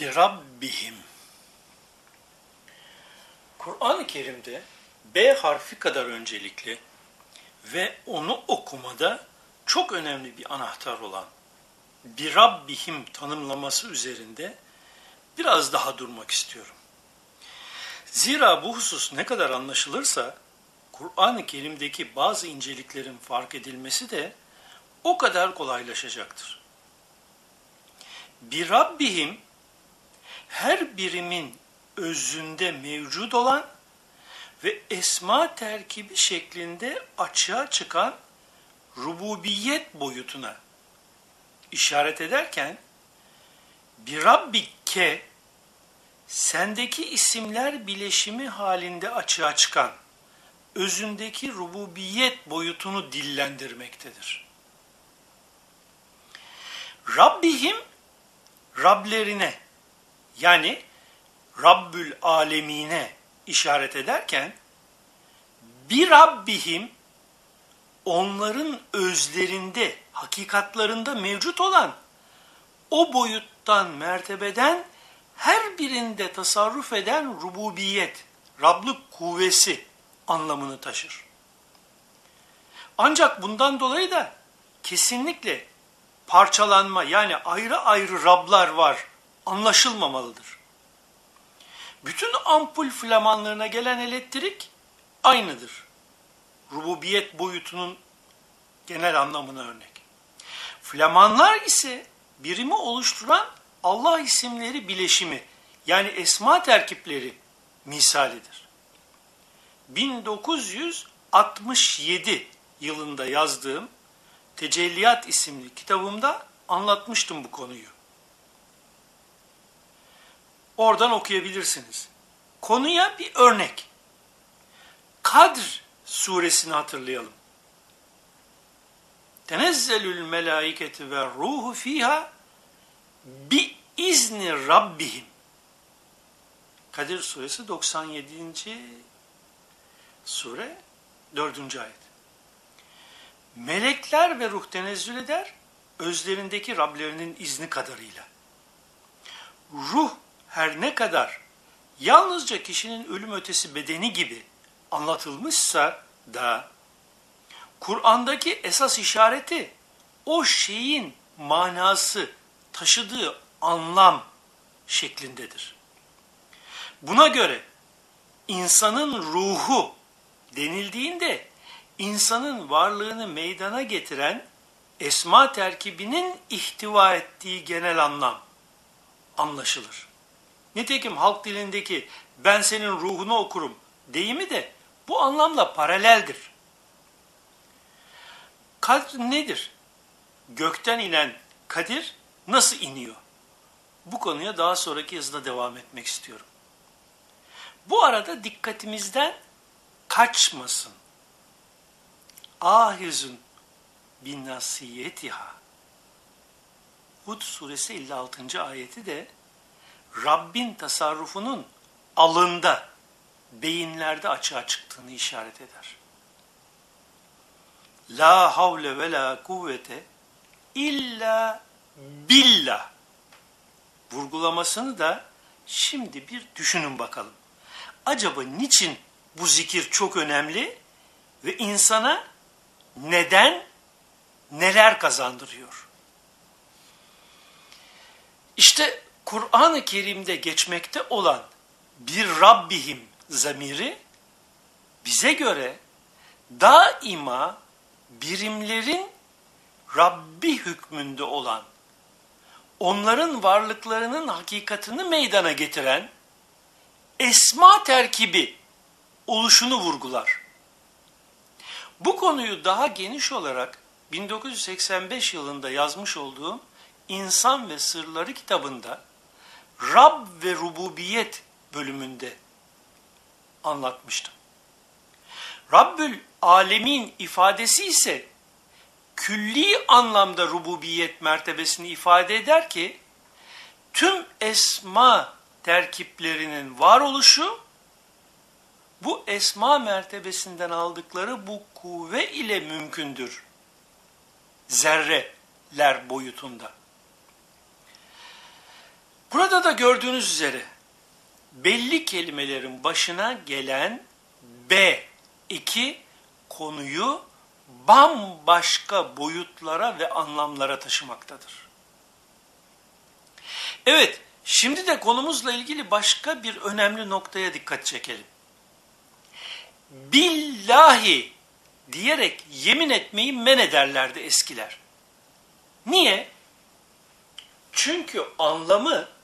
bir Rabbihim. Kur'an-ı Kerim'de B harfi kadar öncelikli ve onu okumada çok önemli bir anahtar olan bir Rabbihim tanımlaması üzerinde biraz daha durmak istiyorum. Zira bu husus ne kadar anlaşılırsa Kur'an-ı Kerim'deki bazı inceliklerin fark edilmesi de o kadar kolaylaşacaktır. Bir Rabbihim her birimin özünde mevcut olan ve esma terkibi şeklinde açığa çıkan rububiyet boyutuna işaret ederken bir Rabbike sendeki isimler bileşimi halinde açığa çıkan özündeki rububiyet boyutunu dillendirmektedir. Rabbihim Rablerine yani Rabbül Alemine işaret ederken bir Rabbihim onların özlerinde, hakikatlarında mevcut olan o boyuttan, mertebeden her birinde tasarruf eden rububiyet, Rablık kuvvesi anlamını taşır. Ancak bundan dolayı da kesinlikle parçalanma yani ayrı ayrı Rablar var anlaşılmamalıdır. Bütün ampul flamanlarına gelen elektrik aynıdır. Rububiyet boyutunun genel anlamına örnek. Flamanlar ise birimi oluşturan Allah isimleri bileşimi yani esma terkipleri misalidir. 1967 yılında yazdığım Tecelliyat isimli kitabımda anlatmıştım bu konuyu. Oradan okuyabilirsiniz. Konuya bir örnek. Kadr suresini hatırlayalım. Tenezzelül melaiketi ve ruhu fiha bi izni rabbihim. Kadir suresi 97. sure 4. ayet. Melekler ve ruh tenezzül eder, özlerindeki Rablerinin izni kadarıyla. Ruh her ne kadar yalnızca kişinin ölüm ötesi bedeni gibi anlatılmışsa da Kur'an'daki esas işareti o şeyin manası, taşıdığı anlam şeklindedir. Buna göre insanın ruhu denildiğinde insanın varlığını meydana getiren esma terkibinin ihtiva ettiği genel anlam anlaşılır. Nitekim halk dilindeki ben senin ruhunu okurum deyimi de bu anlamla paraleldir. Kadr nedir? Gökten inen kadir nasıl iniyor? Bu konuya daha sonraki yazıda devam etmek istiyorum. Bu arada dikkatimizden kaçmasın. Ahizun bin nasiyetiha. Hud suresi 56. ayeti de Rabbin tasarrufunun alında, beyinlerde açığa çıktığını işaret eder. La havle ve la kuvvete illa billah. Vurgulamasını da şimdi bir düşünün bakalım. Acaba niçin bu zikir çok önemli ve insana neden neler kazandırıyor? İşte Kur'an-ı Kerim'de geçmekte olan bir Rabbihim zamiri bize göre daima birimlerin Rabbi hükmünde olan, onların varlıklarının hakikatini meydana getiren esma terkibi oluşunu vurgular. Bu konuyu daha geniş olarak 1985 yılında yazmış olduğum İnsan ve Sırları kitabında Rab ve Rububiyet bölümünde anlatmıştım. Rabbül Alemin ifadesi ise külli anlamda rububiyet mertebesini ifade eder ki tüm esma terkiplerinin varoluşu bu esma mertebesinden aldıkları bu kuvve ile mümkündür. Zerreler boyutunda. Burada da gördüğünüz üzere belli kelimelerin başına gelen B iki konuyu bambaşka boyutlara ve anlamlara taşımaktadır. Evet, şimdi de konumuzla ilgili başka bir önemli noktaya dikkat çekelim. Billahi diyerek yemin etmeyi men ederlerdi eskiler. Niye? Çünkü anlamı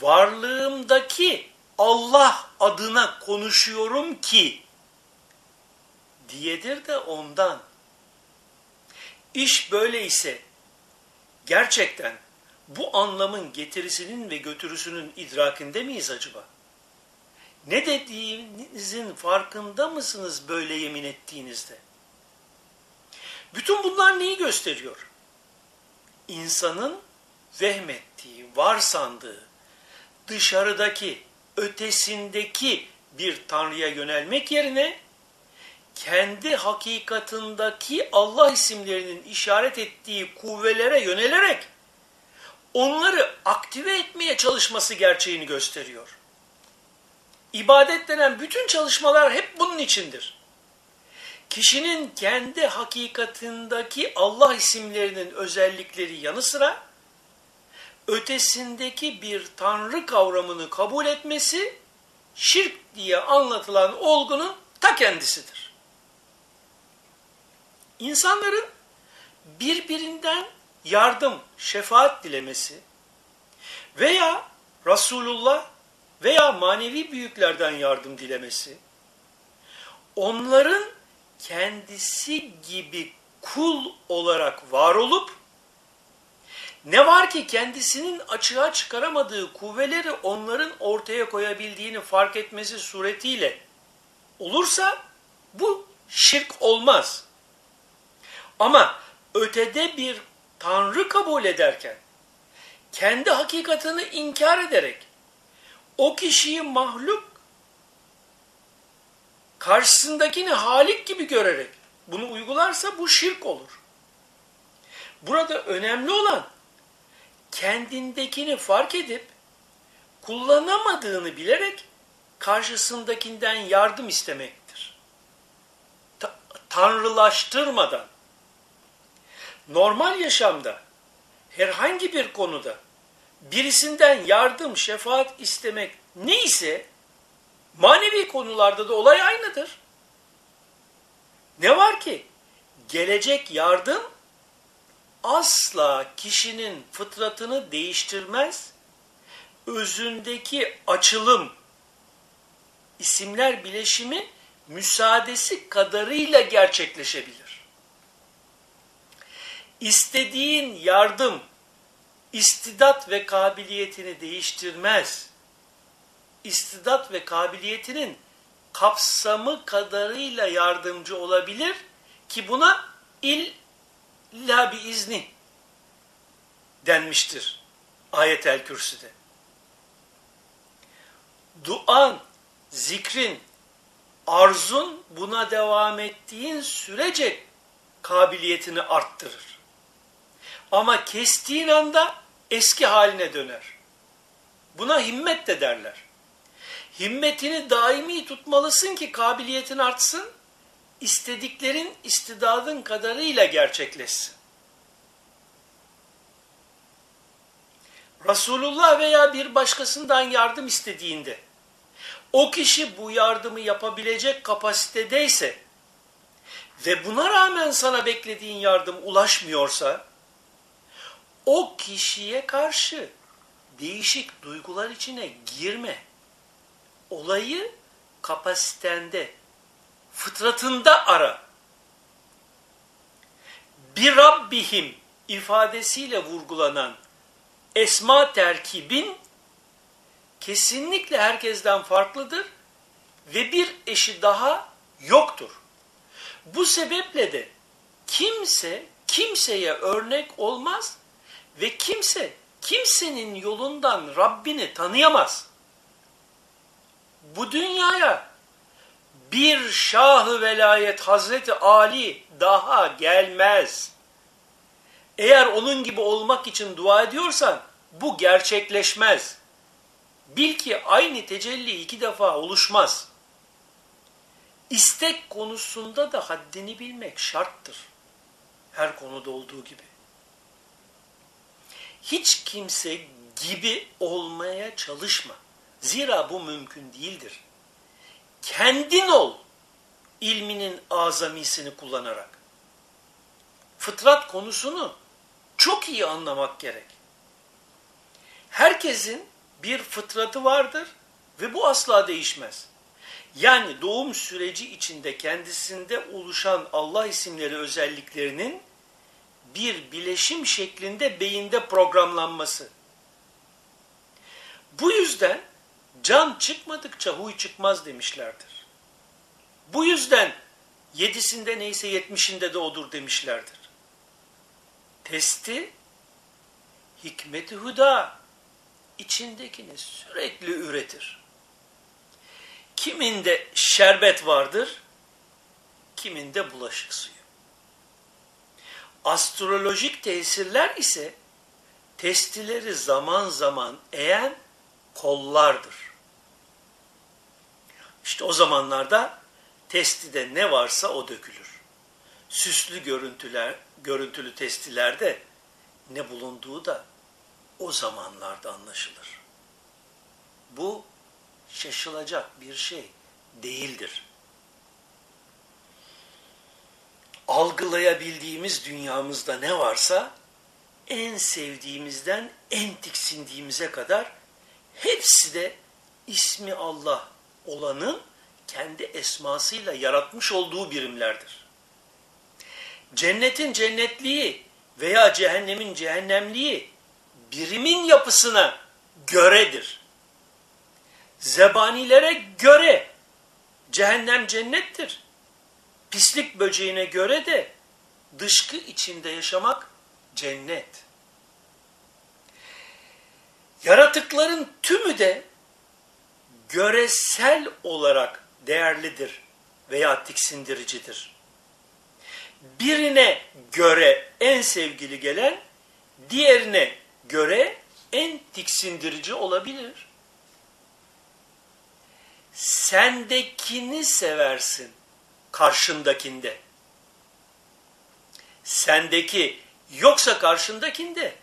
varlığımdaki Allah adına konuşuyorum ki diyedir de ondan. İş böyle ise gerçekten bu anlamın getirisinin ve götürüsünün idrakinde miyiz acaba? Ne dediğinizin farkında mısınız böyle yemin ettiğinizde? Bütün bunlar neyi gösteriyor? İnsanın vehmettiği, varsandığı, dışarıdaki, ötesindeki bir Tanrı'ya yönelmek yerine kendi hakikatındaki Allah isimlerinin işaret ettiği kuvvelere yönelerek onları aktive etmeye çalışması gerçeğini gösteriyor. İbadet denen bütün çalışmalar hep bunun içindir. Kişinin kendi hakikatindeki Allah isimlerinin özellikleri yanı sıra ötesindeki bir tanrı kavramını kabul etmesi şirk diye anlatılan olgunun ta kendisidir. İnsanların birbirinden yardım, şefaat dilemesi veya Resulullah veya manevi büyüklerden yardım dilemesi, onların kendisi gibi kul olarak var olup, ne var ki kendisinin açığa çıkaramadığı kuvveleri onların ortaya koyabildiğini fark etmesi suretiyle olursa bu şirk olmaz. Ama ötede bir tanrı kabul ederken kendi hakikatini inkar ederek o kişiyi mahluk karşısındakini halik gibi görerek bunu uygularsa bu şirk olur. Burada önemli olan kendindekini fark edip kullanamadığını bilerek karşısındakinden yardım istemektir. Ta tanrılaştırmadan normal yaşamda herhangi bir konuda birisinden yardım, şefaat istemek neyse manevi konularda da olay aynıdır. Ne var ki gelecek yardım asla kişinin fıtratını değiştirmez, özündeki açılım, isimler bileşimi müsaadesi kadarıyla gerçekleşebilir. İstediğin yardım, istidat ve kabiliyetini değiştirmez. İstidat ve kabiliyetinin kapsamı kadarıyla yardımcı olabilir ki buna illa bir izni denmiştir ayetel kürsüde. Duan, zikrin, arzun buna devam ettiğin sürece kabiliyetini arttırır. Ama kestiğin anda eski haline döner. Buna himmet de derler. Himmetini daimi tutmalısın ki kabiliyetin artsın, istediklerin istidadın kadarıyla gerçekleşsin. Resulullah veya bir başkasından yardım istediğinde, o kişi bu yardımı yapabilecek kapasitedeyse ve buna rağmen sana beklediğin yardım ulaşmıyorsa, o kişiye karşı değişik duygular içine girme. Olayı kapasitende, fıtratında ara. Bir Rabbihim ifadesiyle vurgulanan esma terkibin kesinlikle herkesten farklıdır ve bir eşi daha yoktur. Bu sebeple de kimse kimseye örnek olmaz ve kimse kimsenin yolundan Rabbini tanıyamaz. Bu dünyaya bir şahı velayet Hazreti Ali daha gelmez. Eğer onun gibi olmak için dua ediyorsan bu gerçekleşmez. Bil ki aynı tecelli iki defa oluşmaz. İstek konusunda da haddini bilmek şarttır. Her konuda olduğu gibi. Hiç kimse gibi olmaya çalışma. Zira bu mümkün değildir. Kendin ol ilminin azamisini kullanarak. Fıtrat konusunu çok iyi anlamak gerek. Herkesin bir fıtratı vardır ve bu asla değişmez. Yani doğum süreci içinde kendisinde oluşan Allah isimleri özelliklerinin bir bileşim şeklinde beyinde programlanması. Bu yüzden can çıkmadıkça huy çıkmaz demişlerdir. Bu yüzden yedisinde neyse yetmişinde de odur demişlerdir. Testi hikmeti huda içindekini sürekli üretir. Kiminde şerbet vardır, kiminde bulaşık suyu. Astrolojik tesirler ise testileri zaman zaman eğen kollardır. İşte o zamanlarda testide ne varsa o dökülür. Süslü görüntüler, görüntülü testilerde ne bulunduğu da o zamanlarda anlaşılır. Bu şaşılacak bir şey değildir. Algılayabildiğimiz dünyamızda ne varsa en sevdiğimizden en tiksindiğimize kadar hepsi de ismi Allah olanın kendi esmasıyla yaratmış olduğu birimlerdir. Cennetin cennetliği veya cehennemin cehennemliği birimin yapısına göredir. Zebanilere göre cehennem cennettir. Pislik böceğine göre de dışkı içinde yaşamak cennet. Yaratıkların tümü de göresel olarak değerlidir veya tiksindiricidir. Birine göre en sevgili gelen, diğerine göre en tiksindirici olabilir. Sendekini seversin karşındakinde. Sendeki yoksa karşındakinde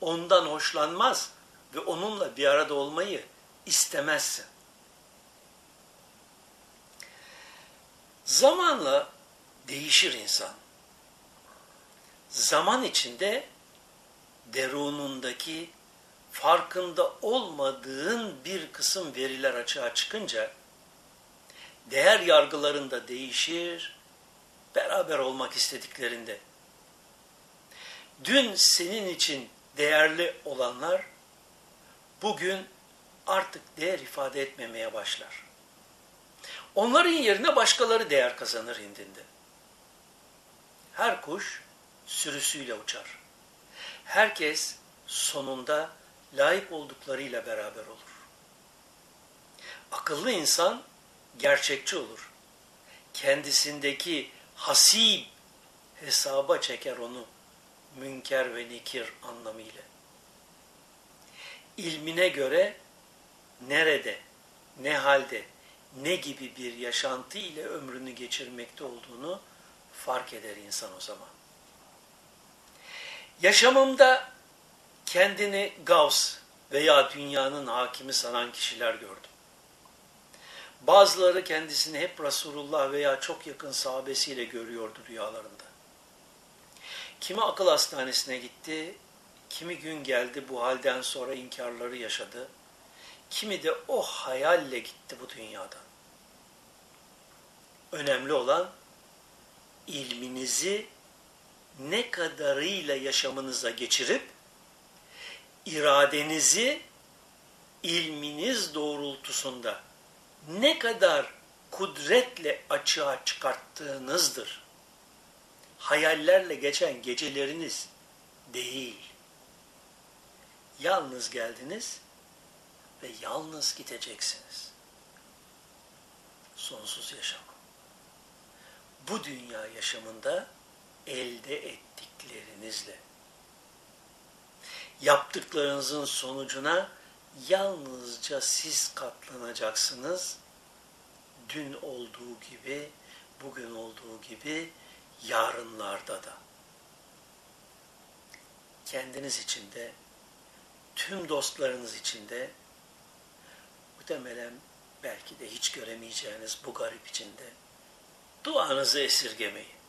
ondan hoşlanmaz ve onunla bir arada olmayı istemezsin. Zamanla değişir insan. Zaman içinde derunundaki farkında olmadığın bir kısım veriler açığa çıkınca değer yargılarında değişir, beraber olmak istediklerinde. Dün senin için değerli olanlar bugün artık değer ifade etmemeye başlar. Onların yerine başkaları değer kazanır indinde. Her kuş sürüsüyle uçar. Herkes sonunda layık olduklarıyla beraber olur. Akıllı insan gerçekçi olur. Kendisindeki hasib hesaba çeker onu münker ve nekir anlamıyla. İlmine göre nerede, ne halde, ne gibi bir yaşantı ile ömrünü geçirmekte olduğunu fark eder insan o zaman. Yaşamımda kendini Gavs veya dünyanın hakimi sanan kişiler gördüm. Bazıları kendisini hep Resulullah veya çok yakın sahabesiyle görüyordu rüyalarında. Kimi akıl hastanesine gitti, kimi gün geldi bu halden sonra inkarları yaşadı, kimi de o hayalle gitti bu dünyadan. Önemli olan ilminizi ne kadarıyla yaşamınıza geçirip iradenizi ilminiz doğrultusunda ne kadar kudretle açığa çıkarttığınızdır. Hayallerle geçen geceleriniz değil. Yalnız geldiniz ve yalnız gideceksiniz. Sonsuz yaşam. Bu dünya yaşamında elde ettiklerinizle yaptıklarınızın sonucuna yalnızca siz katlanacaksınız. Dün olduğu gibi, bugün olduğu gibi yarınlarda da. Kendiniz için de, tüm dostlarınız için de, muhtemelen belki de hiç göremeyeceğiniz bu garip içinde duanızı esirgemeyin.